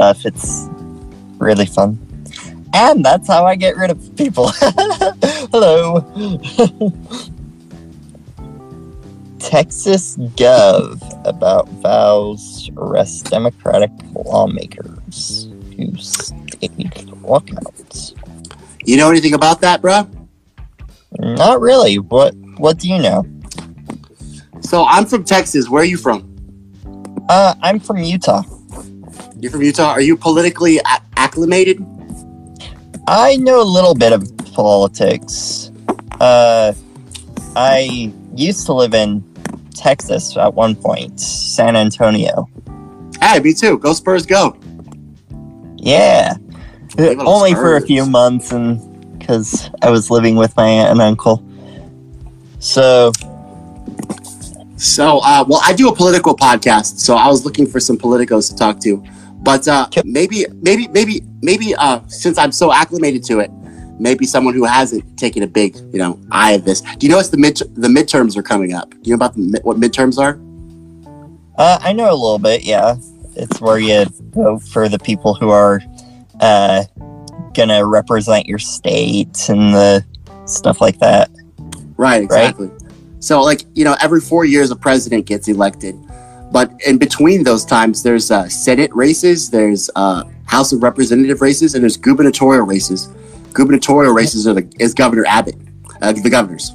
stuff. It's really fun. And that's how I get rid of people. Hello. Texas Gov Abbott vows arrest Democratic lawmakers who staged walkouts. You know anything about that, bro? Not really. What What do you know? So I'm from Texas. Where are you from? Uh, I'm from Utah. You're from Utah. Are you politically a- acclimated? I know a little bit of politics. Uh, I used to live in Texas at one point, San Antonio. Hey, me too. Go Spurs, go. Yeah, Give it a only for a few months, and because I was living with my aunt and uncle. So So, uh, well, I do a political podcast, so I was looking for some politicos to talk to. But uh, maybe, maybe, maybe, maybe, uh, since I'm so acclimated to it, maybe someone who hasn't taken a big, you know, eye of this. Do you know it's the mid the midterms are coming up? Do you know about the, what midterms are? uh, I know a little bit. Yeah, it's where you vote for the people who are uh, gonna represent your state and the stuff like that. Right, exactly. So, like, you know, every four years a president gets elected. But in between those times, there's uh, Senate races, there's uh, House of Representative races, and there's gubernatorial races. Gubernatorial races are the, is Governor Abbott, uh, the governors.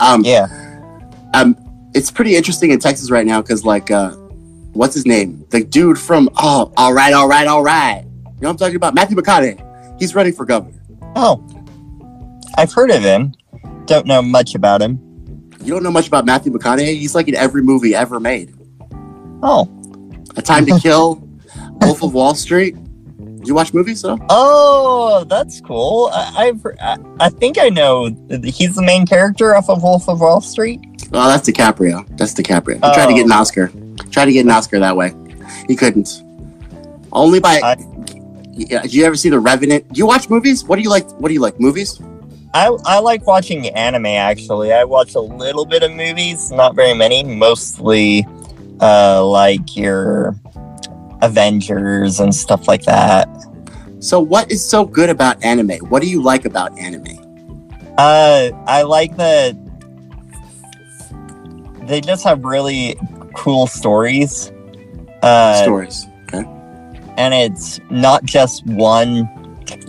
Um, Yeah. um, it's pretty interesting in Texas right now because, like, uh, what's his name? The dude from Oh, all right, all right, all right. You know what I'm talking about? Matthew McConaughey. He's running for governor. Oh, I've heard of him. Don't know much about him. You don't know much about Matthew McConaughey? He's like in every movie ever made. Oh, A Time to Kill, Wolf of Wall Street. Did you watch movies though? oh, that's cool. I, I've I, I think I know. He's the main character off of Wolf of Wall Street. Oh, that's DiCaprio. That's DiCaprio. He tried to get an oh. Oscar. Tried to get an Oscar that way. He couldn't. Only by. I- yeah, did you ever see The Revenant? Do you watch movies? What do you like? What do you like? Movies? I I like watching anime. Actually, I watch a little bit of movies, not very many. Mostly, uh, like your Avengers and stuff like that. So, what is so good about anime? What do you like about anime? Uh, I like that they just have really cool stories. Uh, Stories. Okay. and it's not just one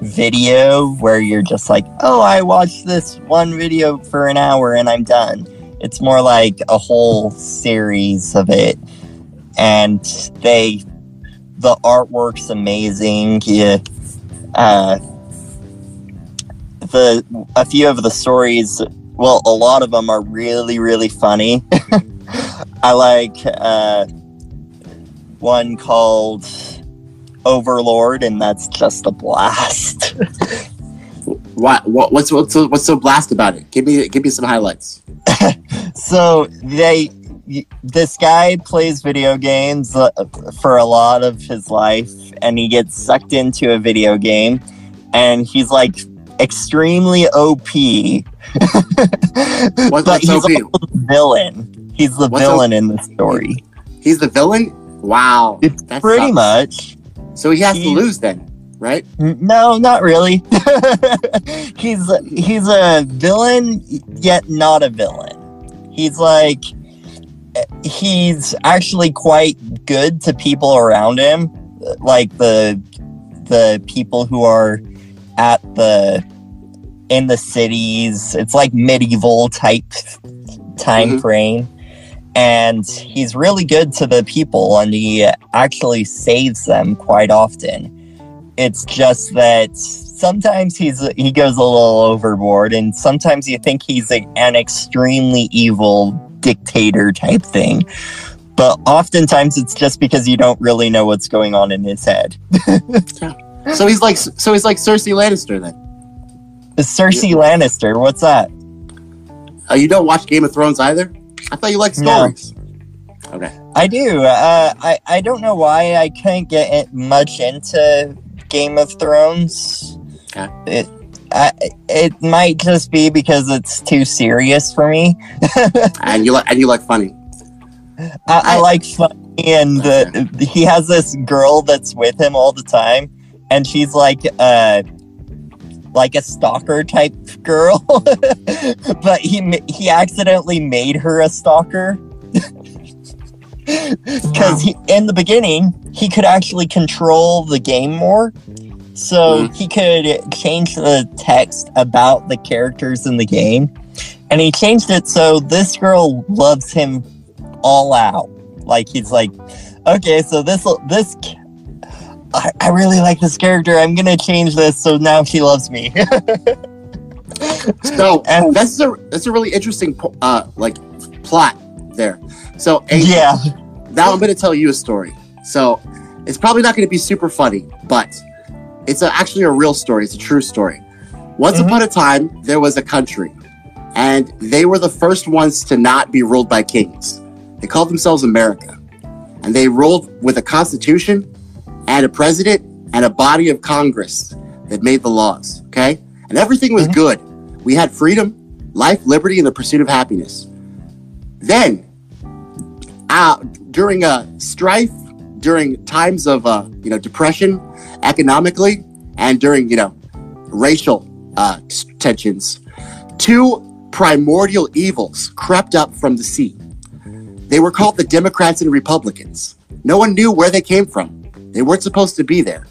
video where you're just like, oh, I watched this one video for an hour and I'm done. It's more like a whole series of it. And they, the artwork's amazing. Yeah. Uh, the, a few of the stories, well, a lot of them are really, really funny. I like, uh, one called Overlord, and that's just a blast. What? What? What's what's so, what's so blast about it? Give me give me some highlights. so they, this guy plays video games uh, for a lot of his life, and he gets sucked into a video game, and he's like extremely OP. What, but what's he's OP? the villain. He's the What's villain in the story. He's the villain. Wow. It's pretty sucks. much. So he has to lose then, right? No, not really. he's he's a villain, yet not a villain. He's like he's actually quite good to people around him, like the the people who are at the in the cities. It's like medieval type time Mhm. frame. And he's really good to the people and he actually saves them quite often. It's just that sometimes he's he goes a little overboard and sometimes you think he's a, an extremely evil dictator type thing. But oftentimes it's just because you don't really know what's going on in his head. So he's like so he's like Cersei Lannister then. Cersei Lannister, what's that? Uh, you don't watch Game of Thrones either? I thought you liked No. stories. Okay. I do. Uh, I I don't know why I couldn't get it much into Game of Thrones. Okay. It I, it might just be because it's too serious for me. And you like and you like funny. I, I like funny, and uh, he has this girl that's with him all the time, and she's like uh like a stalker type girl, but he he accidentally made her a stalker. Because in the beginning, he could actually control the game more. So Mhm. he could change the text about the characters in the game. And he changed it so this girl loves him all out. Like he's like, okay, so this this I, I really like this character. I'm gonna change this so now she loves me. So And- that's a that's a really interesting uh like plot there. So Angel, yeah. now I'm going to tell you a story. So it's probably not going to be super funny, but it's a, actually a real story. It's a true story. Once Mhm. upon a time, there was a country, and they were the first ones to not be ruled by kings. They called themselves America, and they ruled with a constitution and a president and a body of Congress that made the laws. Okay, and everything was Mhm. good. We had freedom, life, liberty, and the pursuit of happiness. Then uh, during a strife, during times of uh, you know depression, economically, and during you know racial uh, tensions, two primordial evils crept up from the sea. They were called the Democrats and Republicans. No one knew where they came from. They weren't supposed to be there,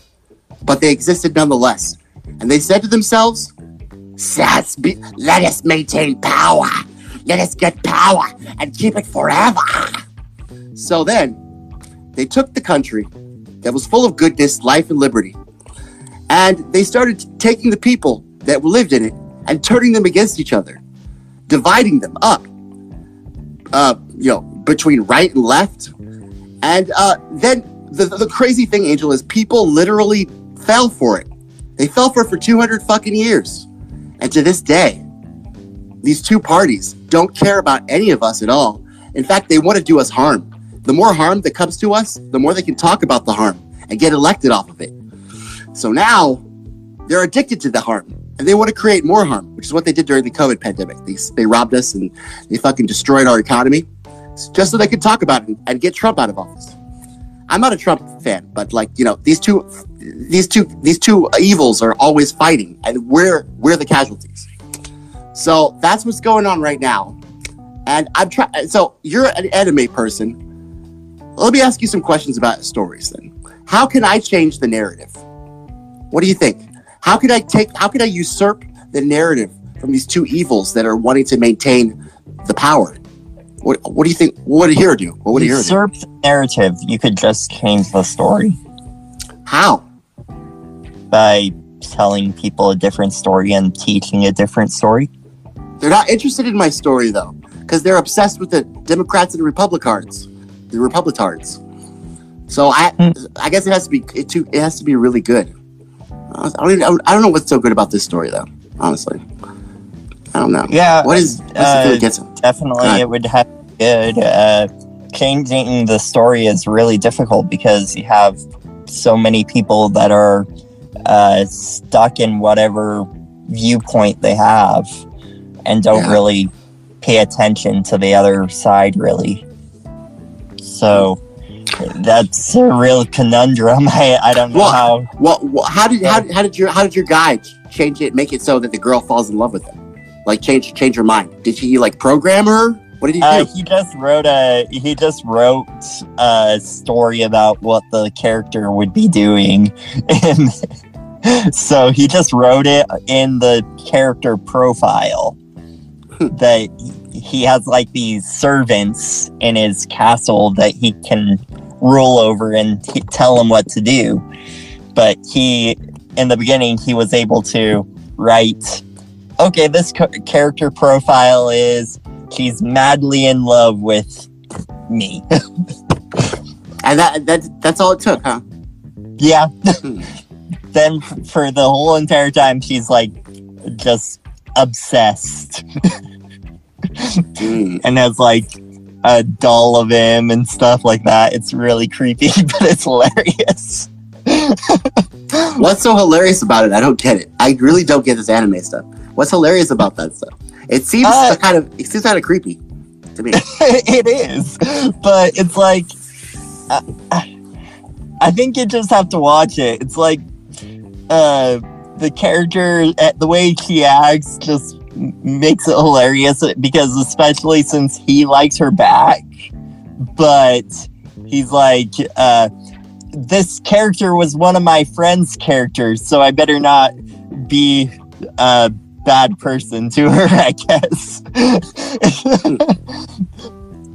but they existed nonetheless. And they said to themselves, be, let us maintain power. Let us get power and keep it forever." So then, they took the country that was full of goodness, life, and liberty, and they started taking the people that lived in it and turning them against each other, dividing them up, uh, you know, between right and left. And uh, then the, the crazy thing, Angel, is people literally fell for it. They fell for it for 200 fucking years. And to this day, these two parties don't care about any of us at all. In fact, they want to do us harm. The more harm that comes to us, the more they can talk about the harm and get elected off of it. So now they're addicted to the harm and they want to create more harm, which is what they did during the COVID pandemic. They, they robbed us and they fucking destroyed our economy just so they could talk about it and get Trump out of office. I'm not a Trump fan, but like, you know, these two these two these two evils are always fighting and we're we're the casualties. So that's what's going on right now. And I'm trying so you're an anime person. Let me ask you some questions about stories then. How can I change the narrative? What do you think? How could I take how could I usurp the narrative from these two evils that are wanting to maintain the power? What what do you think what would a hero do? What would a hero do? Usurp the narrative. You could just change the story How? by telling people a different story and teaching a different story. They're not interested in my story though, because they're obsessed with the Democrats and the Republicans, the Republicards. So I, Hmm. I guess it has to be it, too, it has to be really good. I don't, even, I don't know what's so good about this story though. Honestly, I don't know. Yeah, What is what's uh, that gets definitely God. it would have good. Uh, changing the story is really difficult because you have so many people that are uh, stuck in whatever viewpoint they have and don't Yeah. really pay attention to the other side, really. So that's a real conundrum. I, I don't know Well, how. Well, well, how did how, how did your how did your guy change it? Make it so that the girl falls in love with him, like change change her mind. Did he like program her? What did he Uh, do? he just wrote a he just wrote a story about what the character would be doing, and so he just wrote it in the character profile that he has like these servants in his castle that he can rule over and t- tell them what to do. But he, in the beginning, he was able to write, okay, this co- character profile is she's madly in love with me. and that that that's all it took, huh? yeah. Hmm. then for the whole entire time, she's like just obsessed Mm. and has like a doll of him and stuff like that. It's really creepy, but it's hilarious. What's so hilarious about it? I don't get it. I really don't get this anime stuff. What's hilarious about that stuff? It seems Uh, kind of it seems kind of creepy to me. it is, but it's like I, I think you just have to watch it. It's like uh, the character, eh, the way she acts, just makes it hilarious because, especially since he likes her back, but he's like, uh, this character was one of my friend's characters, so I better not be a bad person to her, I guess.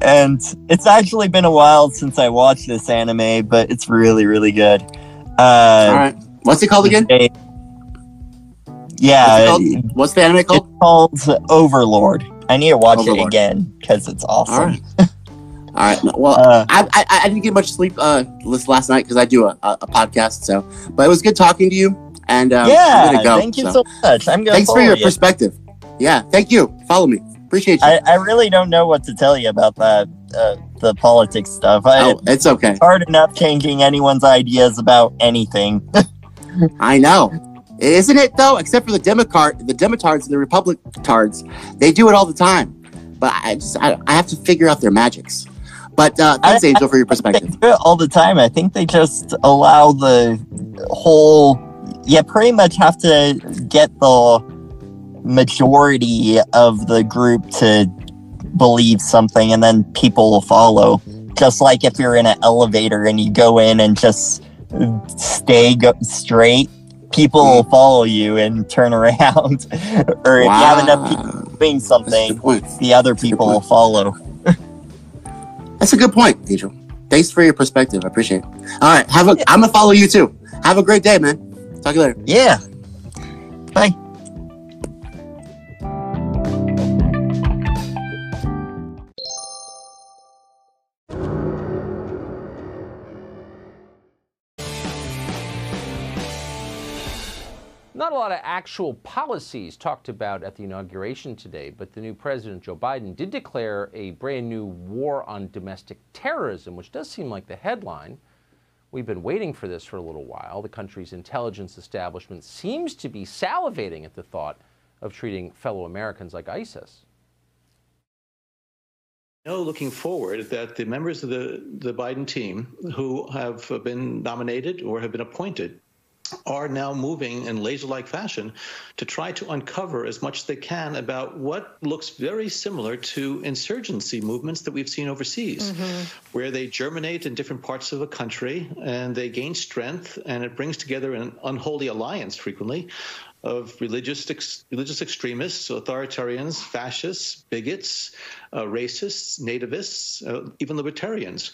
and it's actually been a while since I watched this anime, but it's really, really good. Uh, All right. What's it called again? they- yeah, What's, called? What's the anime it's called? called Overlord. I need to watch it again because it's awesome. right. All right. Well, Uh, I, I, I didn't get much sleep uh last night because I do a, a, a podcast. So, but it was good talking to you. And um, yeah, go. thank you so. so much. I'm gonna Thanks for your you. perspective. Yeah, thank you. Follow me. Appreciate you. I, I really don't know what to tell you about that, uh, the politics stuff. I, oh, it's okay. It's hard enough changing anyone's ideas about anything. I know. Isn't it though? Except for the Democrat, the Demotards and the Republic tards, they do it all the time. But I just I, I have to figure out their magics. But uh, thanks, I- Angel, for your perspective. all the time. I think they just allow the whole. You pretty much have to get the majority of the group to believe something, and then people will follow. Just like if you're in an elevator and you go in and just stay go- straight, people will mm. follow you and turn around. or if you have enough people doing something, the other people will follow. That's a good point, Angel. Thanks for your perspective. I appreciate it. All right, have a. I'm gonna follow you too. Have a great day, man. Talk to you later. Yeah. Bye. Not a lot of actual policies talked about at the inauguration today, but the new president, Joe Biden, did declare a brand new war on domestic terrorism, which does seem like the headline. We've been waiting for this for a little while. The country's intelligence establishment seems to be salivating at the thought of treating fellow Americans like ISIS. know, looking forward, that the members of the, the Biden team who have been nominated or have been appointed are now moving in laser like fashion to try to uncover as much as they can about what looks very similar to insurgency movements that we've seen overseas, mm-hmm. where they germinate in different parts of a country and they gain strength, and it brings together an unholy alliance frequently of religious ex- religious extremists, authoritarians, fascists, bigots, uh, racists, nativists, uh, even libertarians.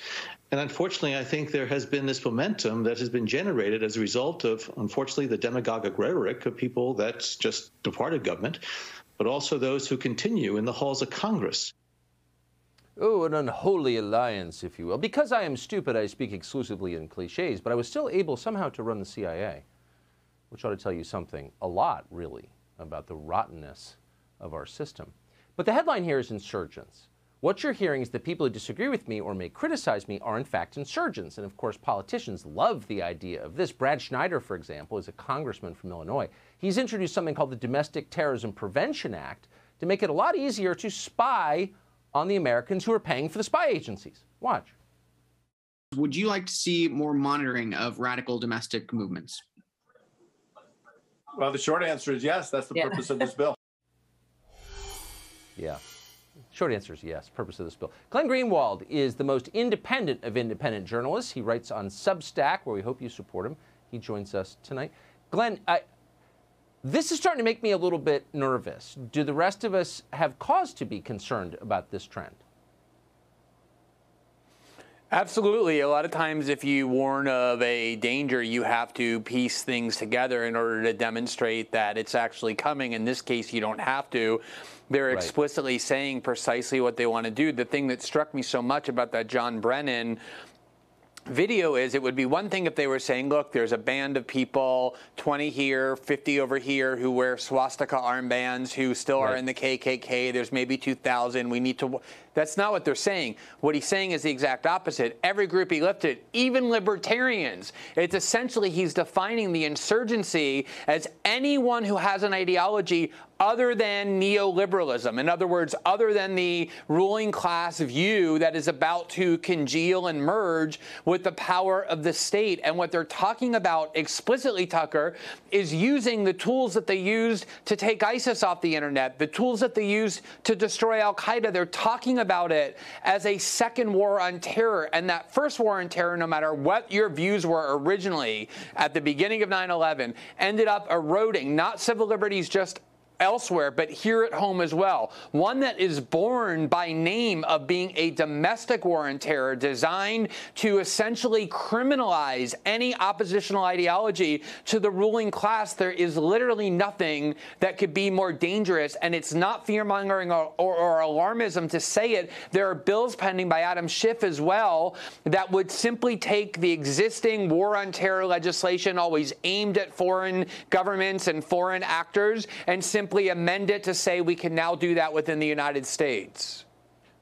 And unfortunately, I think there has been this momentum that has been generated as a result of, unfortunately, the demagogic rhetoric of people that just departed government, but also those who continue in the halls of Congress. Oh, an unholy alliance, if you will. Because I am stupid, I speak exclusively in cliches, but I was still able somehow to run the CIA, which ought to tell you something, a lot, really, about the rottenness of our system. But the headline here is insurgents. What you're hearing is that people who disagree with me or may criticize me are in fact insurgents. And of course, politicians love the idea of this. Brad Schneider, for example, is a congressman from Illinois. He's introduced something called the Domestic Terrorism Prevention Act to make it a lot easier to spy on the Americans who are paying for the spy agencies. Watch. Would you like to see more monitoring of radical domestic movements? Well, the short answer is yes. That's the Yeah. purpose of this bill. Yeah. Short answer is yes. Purpose of this bill. Glenn Greenwald is the most independent of independent journalists. He writes on Substack, where we hope you support him. He joins us tonight. Glenn, I, this is starting to make me a little bit nervous. Do the rest of us have cause to be concerned about this trend? Absolutely. A lot of times, if you warn of a danger, you have to piece things together in order to demonstrate that it's actually coming. In this case, you don't have to. They're Right. explicitly saying precisely what they want to do. The thing that struck me so much about that John Brennan video is it would be one thing if they were saying, look, there's a band of people, 20 here, 50 over here, who wear swastika armbands, who still are in the KKK. There's maybe 2,000. We need to. That's not what they're saying. What he's saying is the exact opposite. Every group he lifted, even libertarians, it's essentially he's defining the insurgency as anyone who has an ideology other than neoliberalism. In other words, other than the ruling class view that is about to congeal and merge with the power of the state. And what they're talking about explicitly, Tucker, is using the tools that they used to take ISIS off the internet, the tools that they used to destroy Al Qaeda. They're talking about it as a second war on terror. And that first war on terror, no matter what your views were originally at the beginning of 9 11, ended up eroding not civil liberties just elsewhere, but here at home as well. One that is born by name of being a domestic war on terror designed to essentially criminalize any oppositional ideology to the ruling class. There is literally nothing that could be more dangerous, and it's not fear mongering or, or, or, alarmism to say it. There are bills pending by Adam Schiff as well that would simply take the existing war on terror legislation, always aimed at foreign governments and foreign actors, and simply simply amend it to say we can now do that within the United States.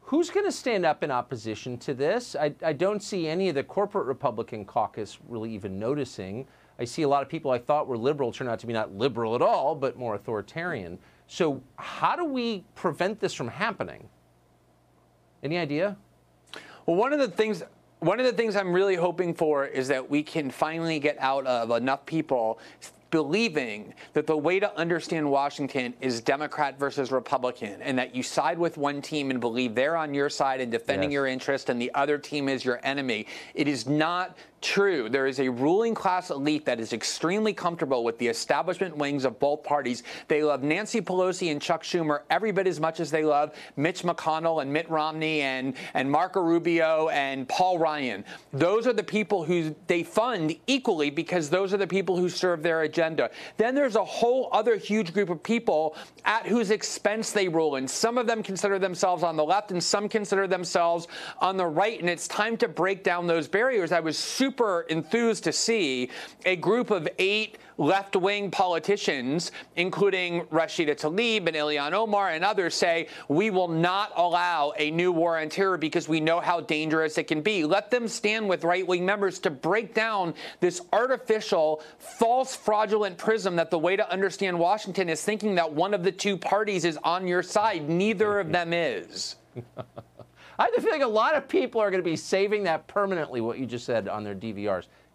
Who's going to stand up in opposition to this? I, I, don't see any of the corporate Republican caucus really even noticing. I see a lot of people I thought were liberal turn out to be not liberal at all, but more authoritarian. So, how do we prevent this from happening? Any idea? Well, one of the things one of the things I'm really hoping for is that we can finally get out of enough people believing that the way to understand Washington is Democrat versus Republican, and that you side with one team and believe they're on your side and defending yes. your interest, and the other team is your enemy. It is not True, there is a ruling class elite that is extremely comfortable with the establishment wings of both parties. They love Nancy Pelosi and Chuck Schumer every bit as much as they love Mitch McConnell and Mitt Romney and, and Marco Rubio and Paul Ryan. Those are the people who they fund equally because those are the people who serve their agenda. Then there's a whole other huge group of people at whose expense they rule. And some of them consider themselves on the left and some consider themselves on the right. And it's time to break down those barriers. I was super enthused to see a group of eight left wing politicians, including Rashida Tlaib and Ilhan Omar and others, say, we will not allow a new war on terror because we know how dangerous it can be. Let them stand with right wing members to break down this artificial, false, fraudulent prism that the way to understand Washington is thinking that one of the two parties is on your side. Neither of them is. I have the feeling a lot of people are going to be saving that permanently, what you just said, on their DVRs.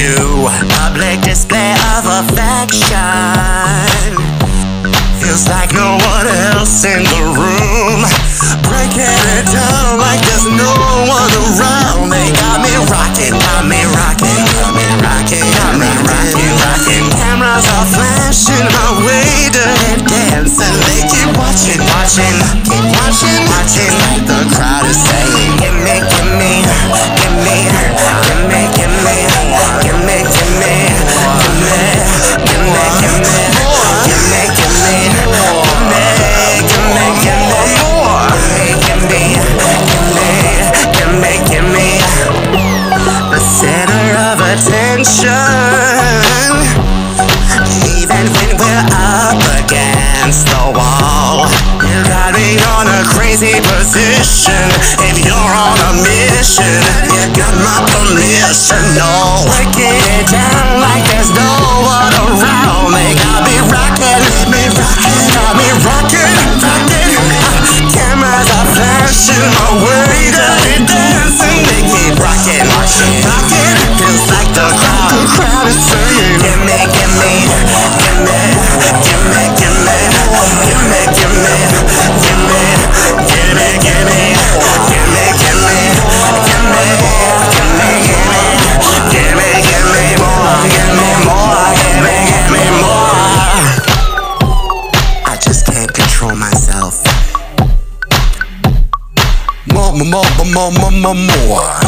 you. Public display of affection. Feels like no one else in the room. Breaking it down like there's no one around. They got me rocking, got me rocking, got me rocking, got me rocking, rocking. Cameras are flashing my way, dirty dancing. They keep watching, watching, keep watching, watching. Like the crowd is saying Give me, give me, give me, give me, give me, attention Even when we're up against the wall You got me on a crazy position If you're on a mission You got my permission, no Breaking it down there's no one around They got me rocking, me rocking Got me rocking, rocking Cameras are flashing my way Dirty dancing They keep rocking, rocking, rocking Feels like the crowd, the crowd is saying Give me, give me, give me, give me, give me Give me, give me, give me, give me, give me Give me, give me, more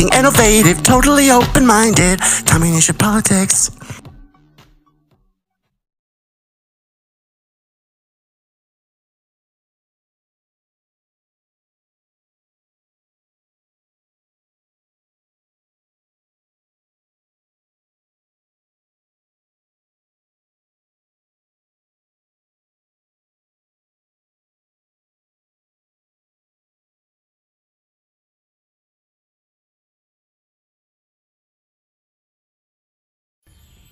thinking, innovative, totally open minded. Tommy Nation politics.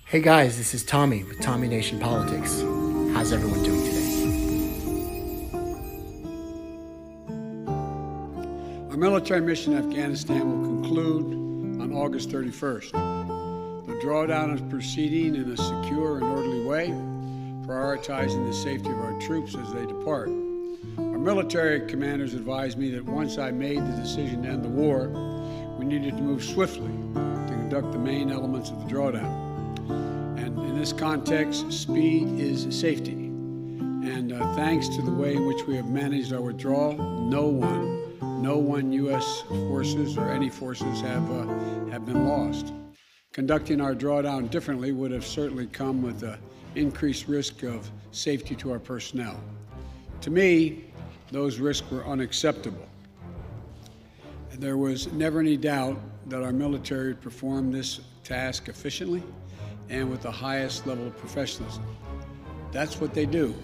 Hey guys, this is Tommy with Tommy Nation Politics. How's everyone doing today? Our military mission in Afghanistan will conclude on August 31st. The drawdown is proceeding in a secure and orderly way, prioritizing the safety of our troops as they depart. Our military commanders advised me that once I made the decision to end the war, we needed to move swiftly to conduct the main elements of the drawdown. This context, speed is safety. And uh, thanks to the way in which we have managed our withdrawal, no one, no one U.S. forces or any forces have, uh, have been lost. Conducting our drawdown differently would have certainly come with an increased risk of safety to our personnel. To me, those risks were unacceptable. There was never any doubt that our military would perform this task efficiently and with the highest level of professionalism. That's what they do.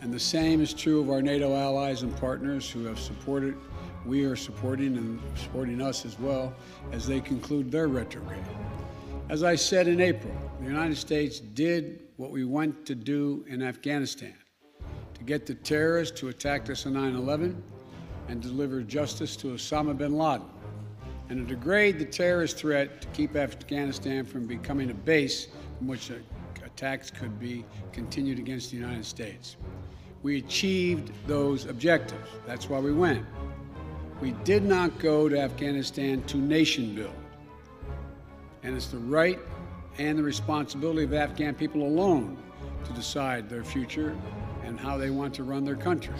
And the same is true of our NATO allies and partners who have supported, we are supporting and supporting us as well as they conclude their retrograde. As I said in April, the United States did what we went to do in Afghanistan to get the terrorists who attacked us on 9 11 and deliver justice to Osama bin Laden and to degrade the terrorist threat to keep Afghanistan from becoming a base from which attacks could be continued against the United States. We achieved those objectives. That's why we went. We did not go to Afghanistan to nation build. And it's the right and the responsibility of Afghan people alone to decide their future and how they want to run their country.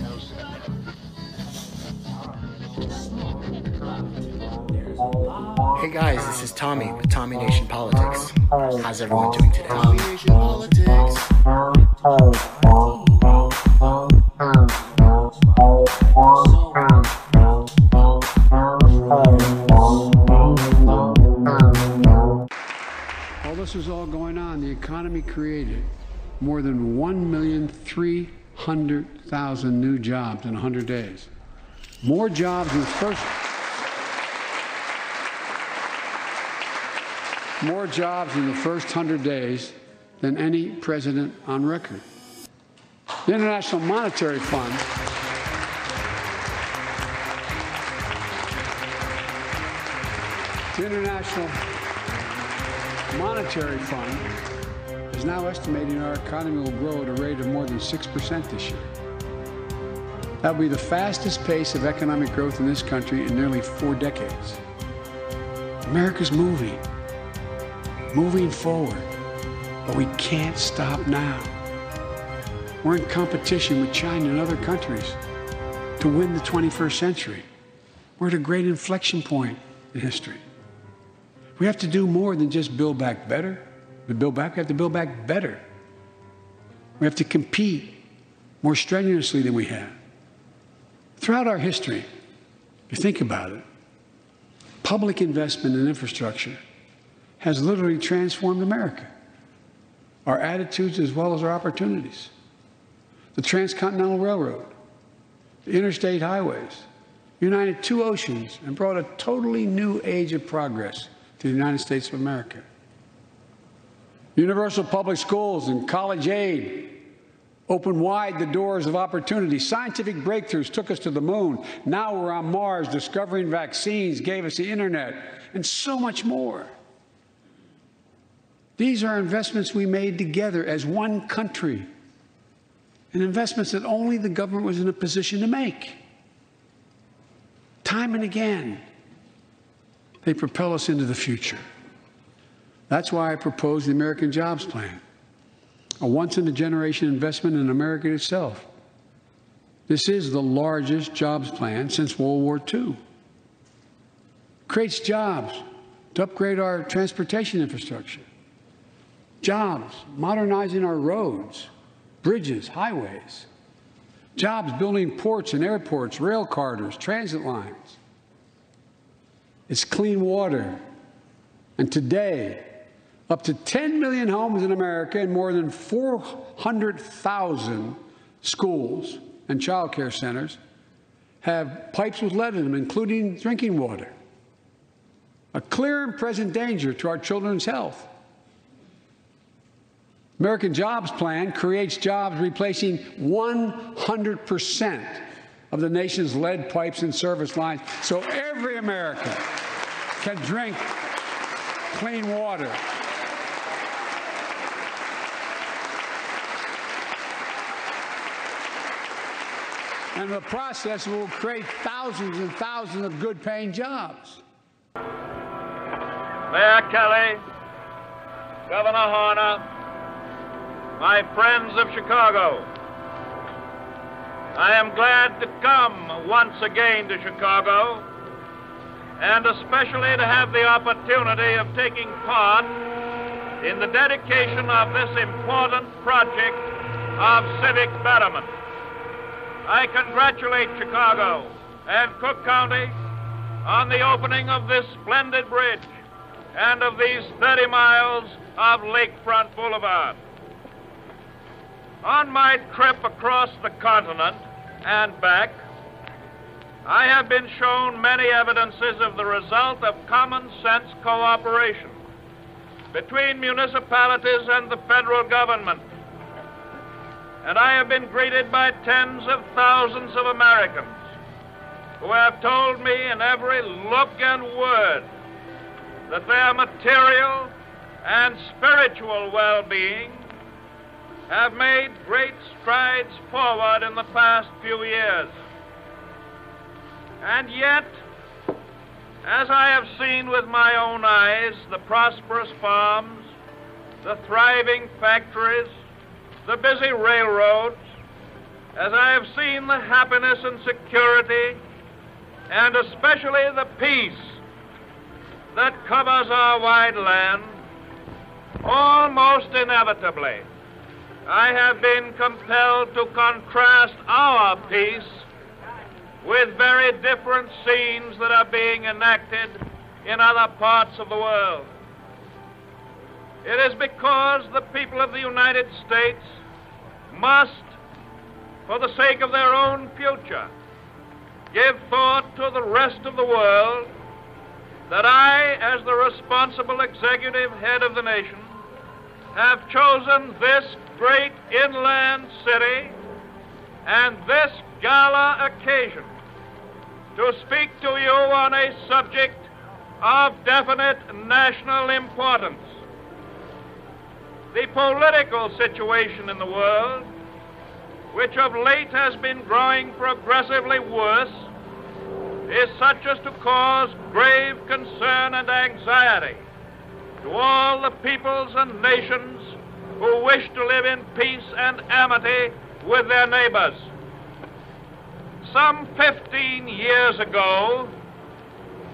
Hey guys, this is Tommy with Tommy Nation Politics. How's everyone doing today? Tommy Nation Politics. While this is all going on, the economy created more than 1,300,000 new jobs in 100 days. More jobs in the first more jobs in the first 100 days than any president on record. The International Monetary Fund the International Monetary Fund is now estimating our economy will grow at a rate of more than 6% this year. That will be the fastest pace of economic growth in this country in nearly four decades. America's moving, moving forward, but we can't stop now. We're in competition with China and other countries to win the 21st century. We're at a great inflection point in history. We have to do more than just build back better. We build back, we have to build back better. We have to compete more strenuously than we have. Throughout our history, if you think about it, public investment in infrastructure has literally transformed America, our attitudes as well as our opportunities. The Transcontinental Railroad, the interstate highways, united two oceans and brought a totally new age of progress to the United States of America. Universal public schools and college aid opened wide the doors of opportunity. Scientific breakthroughs took us to the moon. Now we're on Mars, discovering vaccines, gave us the internet, and so much more. These are investments we made together as one country, and investments that only the government was in a position to make. Time and again, they propel us into the future. That's why I propose the American Jobs Plan, a once in a generation investment in America itself. This is the largest jobs plan since World War II. Creates jobs to upgrade our transportation infrastructure, jobs modernizing our roads, bridges, highways, jobs building ports and airports, rail corridors, transit lines. It's clean water. And today, up to 10 million homes in America and more than 400,000 schools and child care centers have pipes with lead in them, including drinking water. A clear and present danger to our children's health. American Jobs Plan creates jobs replacing 100% of the nation's lead pipes and service lines so every American can drink clean water. And the process will create thousands and thousands of good paying jobs. Mayor Kelly, Governor Horner, my friends of Chicago, I am glad to come once again to Chicago and especially to have the opportunity of taking part in the dedication of this important project of civic betterment. I congratulate Chicago and Cook County on the opening of this splendid bridge and of these 30 miles of Lakefront Boulevard. On my trip across the continent and back, I have been shown many evidences of the result of common sense cooperation between municipalities and the federal government. And I have been greeted by tens of thousands of Americans who have told me in every look and word that their material and spiritual well being have made great strides forward in the past few years. And yet, as I have seen with my own eyes the prosperous farms, the thriving factories, the busy railroads, as I have seen the happiness and security, and especially the peace that covers our wide land, almost inevitably, I have been compelled to contrast our peace with very different scenes that are being enacted in other parts of the world. It is because the people of the United States must, for the sake of their own future, give thought to the rest of the world that I, as the responsible executive head of the nation, have chosen this great inland city and this gala occasion to speak to you on a subject of definite national importance. The political situation in the world, which of late has been growing progressively worse, is such as to cause grave concern and anxiety to all the peoples and nations who wish to live in peace and amity with their neighbors. Some 15 years ago,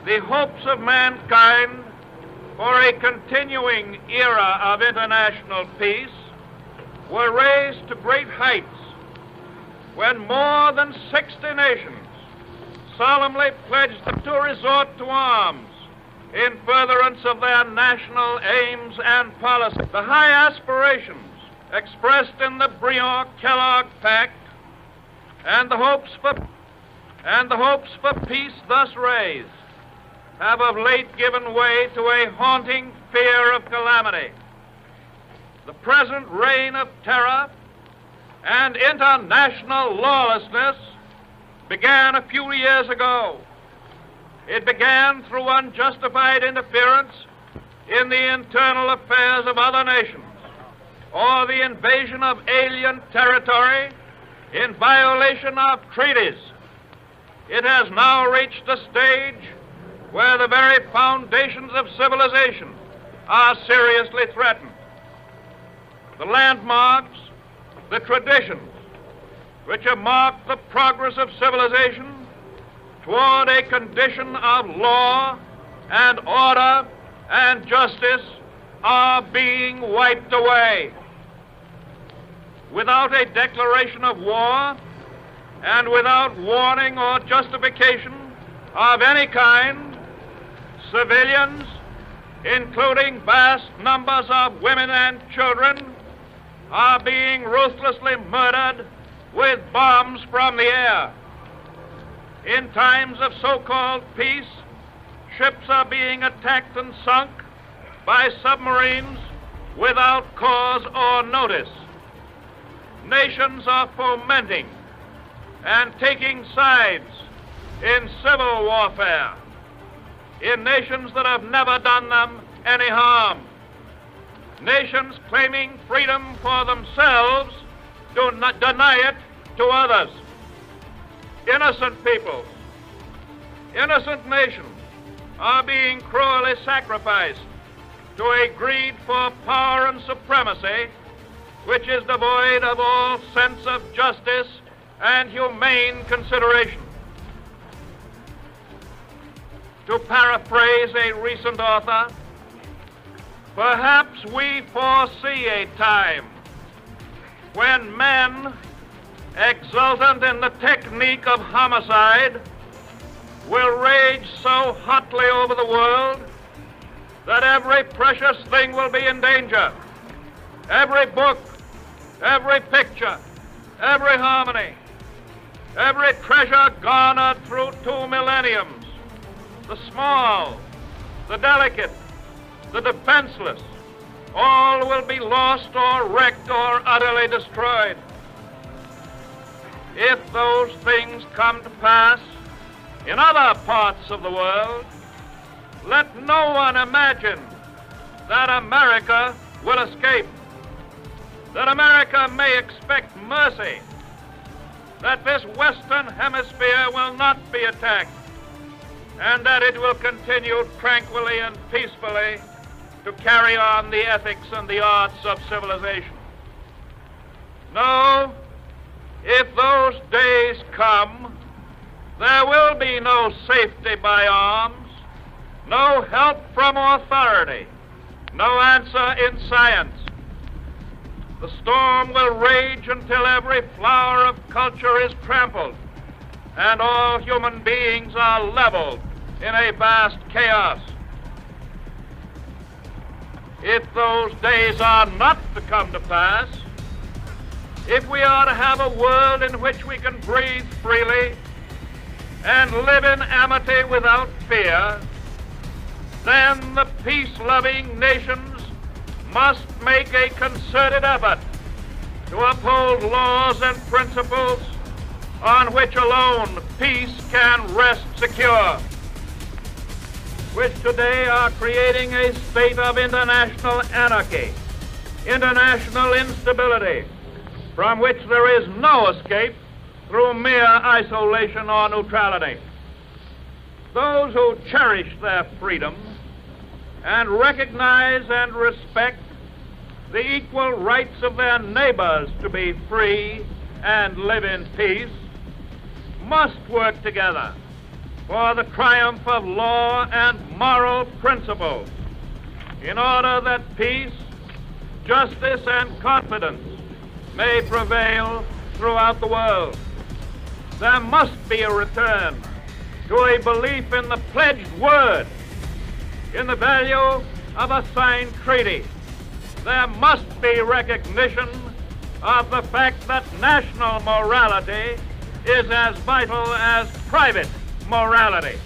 the hopes of mankind for a continuing era of international peace were raised to great heights when more than 60 nations solemnly pledged to resort to arms in furtherance of their national aims and policies. The high aspirations expressed in the Briand-Kellogg Pact and the hopes for and the hopes for peace thus raised have of late given way to a haunting fear of calamity. The present reign of terror and international lawlessness began a few years ago. It began through unjustified interference in the internal affairs of other nations or the invasion of alien territory in violation of treaties. It has now reached a stage where the very foundations of civilization are seriously threatened. The landmarks, the traditions, which have marked the progress of civilization toward a condition of law and order and justice are being wiped away. Without a declaration of war and without warning or justification of any kind, civilians, including vast numbers of women and children, are being ruthlessly murdered with bombs from the air. In times of so called peace, ships are being attacked and sunk by submarines without cause or notice. Nations are fomenting and taking sides in civil warfare in nations that have never done them any harm. Nations claiming freedom for themselves do not deny it to others. Innocent people, innocent nations are being cruelly sacrificed to a greed for power and supremacy which is devoid of all sense of justice and humane consideration. To paraphrase a recent author, perhaps we foresee a time when men, exultant in the technique of homicide, will rage so hotly over the world that every precious thing will be in danger. Every book, every picture, every harmony, every treasure garnered through two millenniums, the small, the delicate, the defenseless, all will be lost or wrecked or utterly destroyed. If those things come to pass in other parts of the world, let no one imagine that America will escape, that America may expect mercy, that this Western Hemisphere will not be attacked, and that it will continue tranquilly and peacefully to carry on the ethics and the arts of civilization. No, if those days come, there will be no safety by arms, no help from authority, no answer in science. The storm will rage until every flower of culture is trampled and all human beings are leveled in a vast chaos. If those days are not to come to pass, if we are to have a world in which we can breathe freely and live in amity without fear, then the peace loving nations must make a concerted effort to uphold laws and principles on which alone peace can rest secure, which today are creating a state of international anarchy, international instability, from which there is no escape through mere isolation or neutrality. Those who cherish their freedom and recognize and respect the equal rights of their neighbors to be free and live in peace must work together for the triumph of law and moral principles in order that peace, justice, and confidence may prevail throughout the world. There must be a return to a belief in the pledged word, in the value of a signed treaty. There must be recognition of the fact that national morality is as vital as private morality.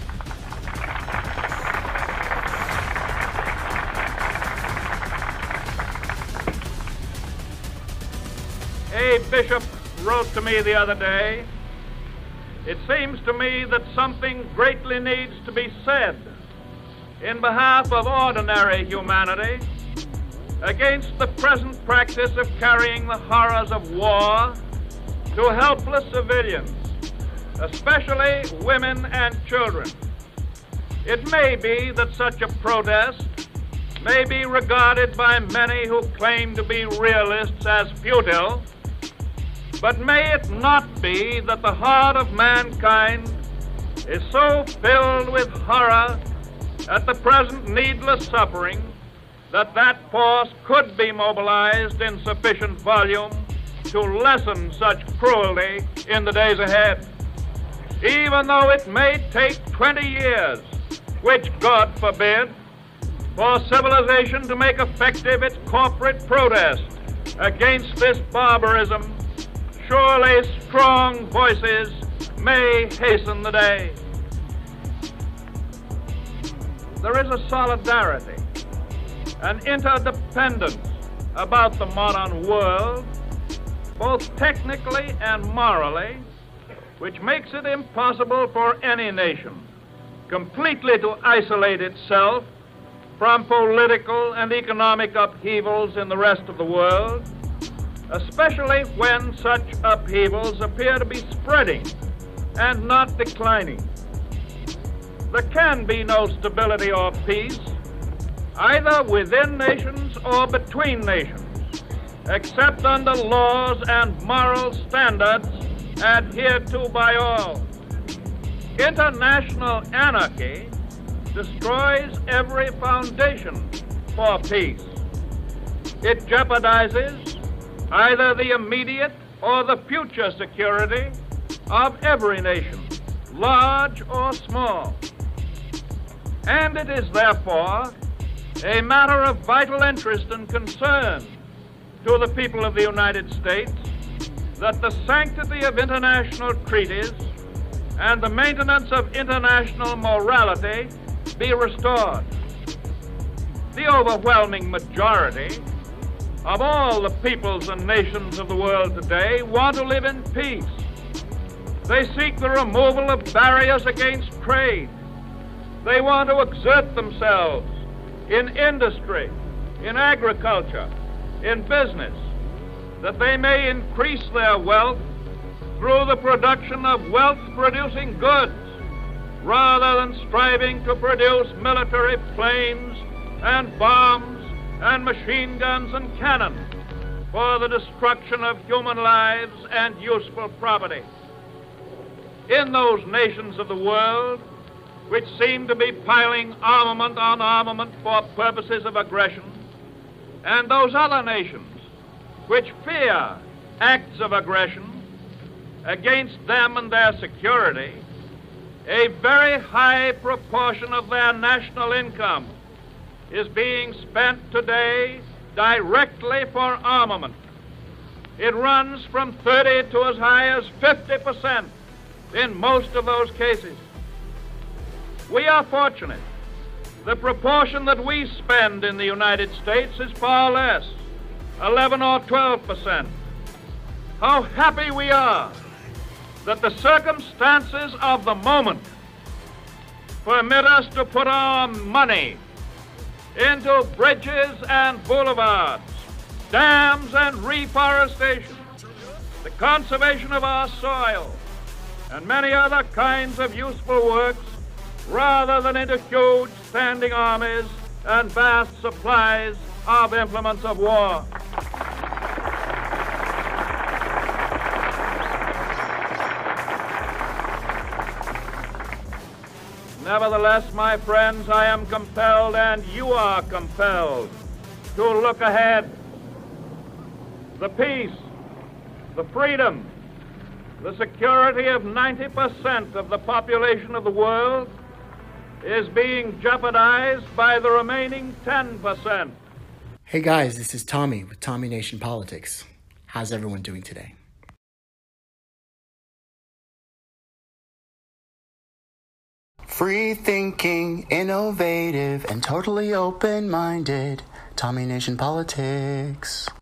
A bishop wrote to me the other day it seems to me that something greatly needs to be said in behalf of ordinary humanity against the present practice of carrying the horrors of war to helpless civilians, especially women and children. It may be that such a protest may be regarded by many who claim to be realists as futile but may it not be that the heart of mankind is so filled with horror at the present needless suffering that that force could be mobilized in sufficient volume to lessen such cruelty in the days ahead. Even though it may take 20 years, which God forbid, for civilization to make effective its corporate protest against this barbarism surely strong voices may hasten the day. There is a solidarity, an interdependence about the modern world, both technically and morally, which makes it impossible for any nation completely to isolate itself from political and economic upheavals in the rest of the world especially when such upheavals appear to be spreading and not declining. There can be no stability or peace, either within nations or between nations, except under laws and moral standards adhered to by all. International anarchy destroys every foundation for peace. It jeopardizes either the immediate or the future security of every nation, large or small. And it is therefore a matter of vital interest and concern to the people of the United States that the sanctity of international treaties and the maintenance of international morality be restored. The overwhelming majority of all the peoples and nations of the world today want to live in peace. They seek the removal of barriers against trade. They want to exert themselves in industry, in agriculture, in business, that they may increase their wealth through the production of wealth producing goods rather than striving to produce military planes and bombs and machine guns and cannon for the destruction of human lives and useful property. In those nations of the world which seem to be piling armament on armament for purposes of aggression, and those other nations which fear acts of aggression against them and their security, a very high proportion of their national income is being spent today directly for armament. It runs from 30 to as high as 50 percent in most of those cases. We are fortunate The proportion that we spend in the United States is far less 11 or 12 percent. How happy we are that the circumstances of the moment permit us to put our money into bridges and boulevards, dams and reforestation, the conservation of our soil, and many other kinds of useful works rather than into huge standing armies and vast supplies of implements of war. Nevertheless, my friends, I am compelled and you are compelled to look ahead. The peace, the freedom, the security of 90% of the population of the world is being jeopardized by the remaining 10%. Hey guys, this is Tommy with Tommy Nation Politics. How's everyone doing today? Free thinking, innovative, and totally open minded. Tommy Nation Politics.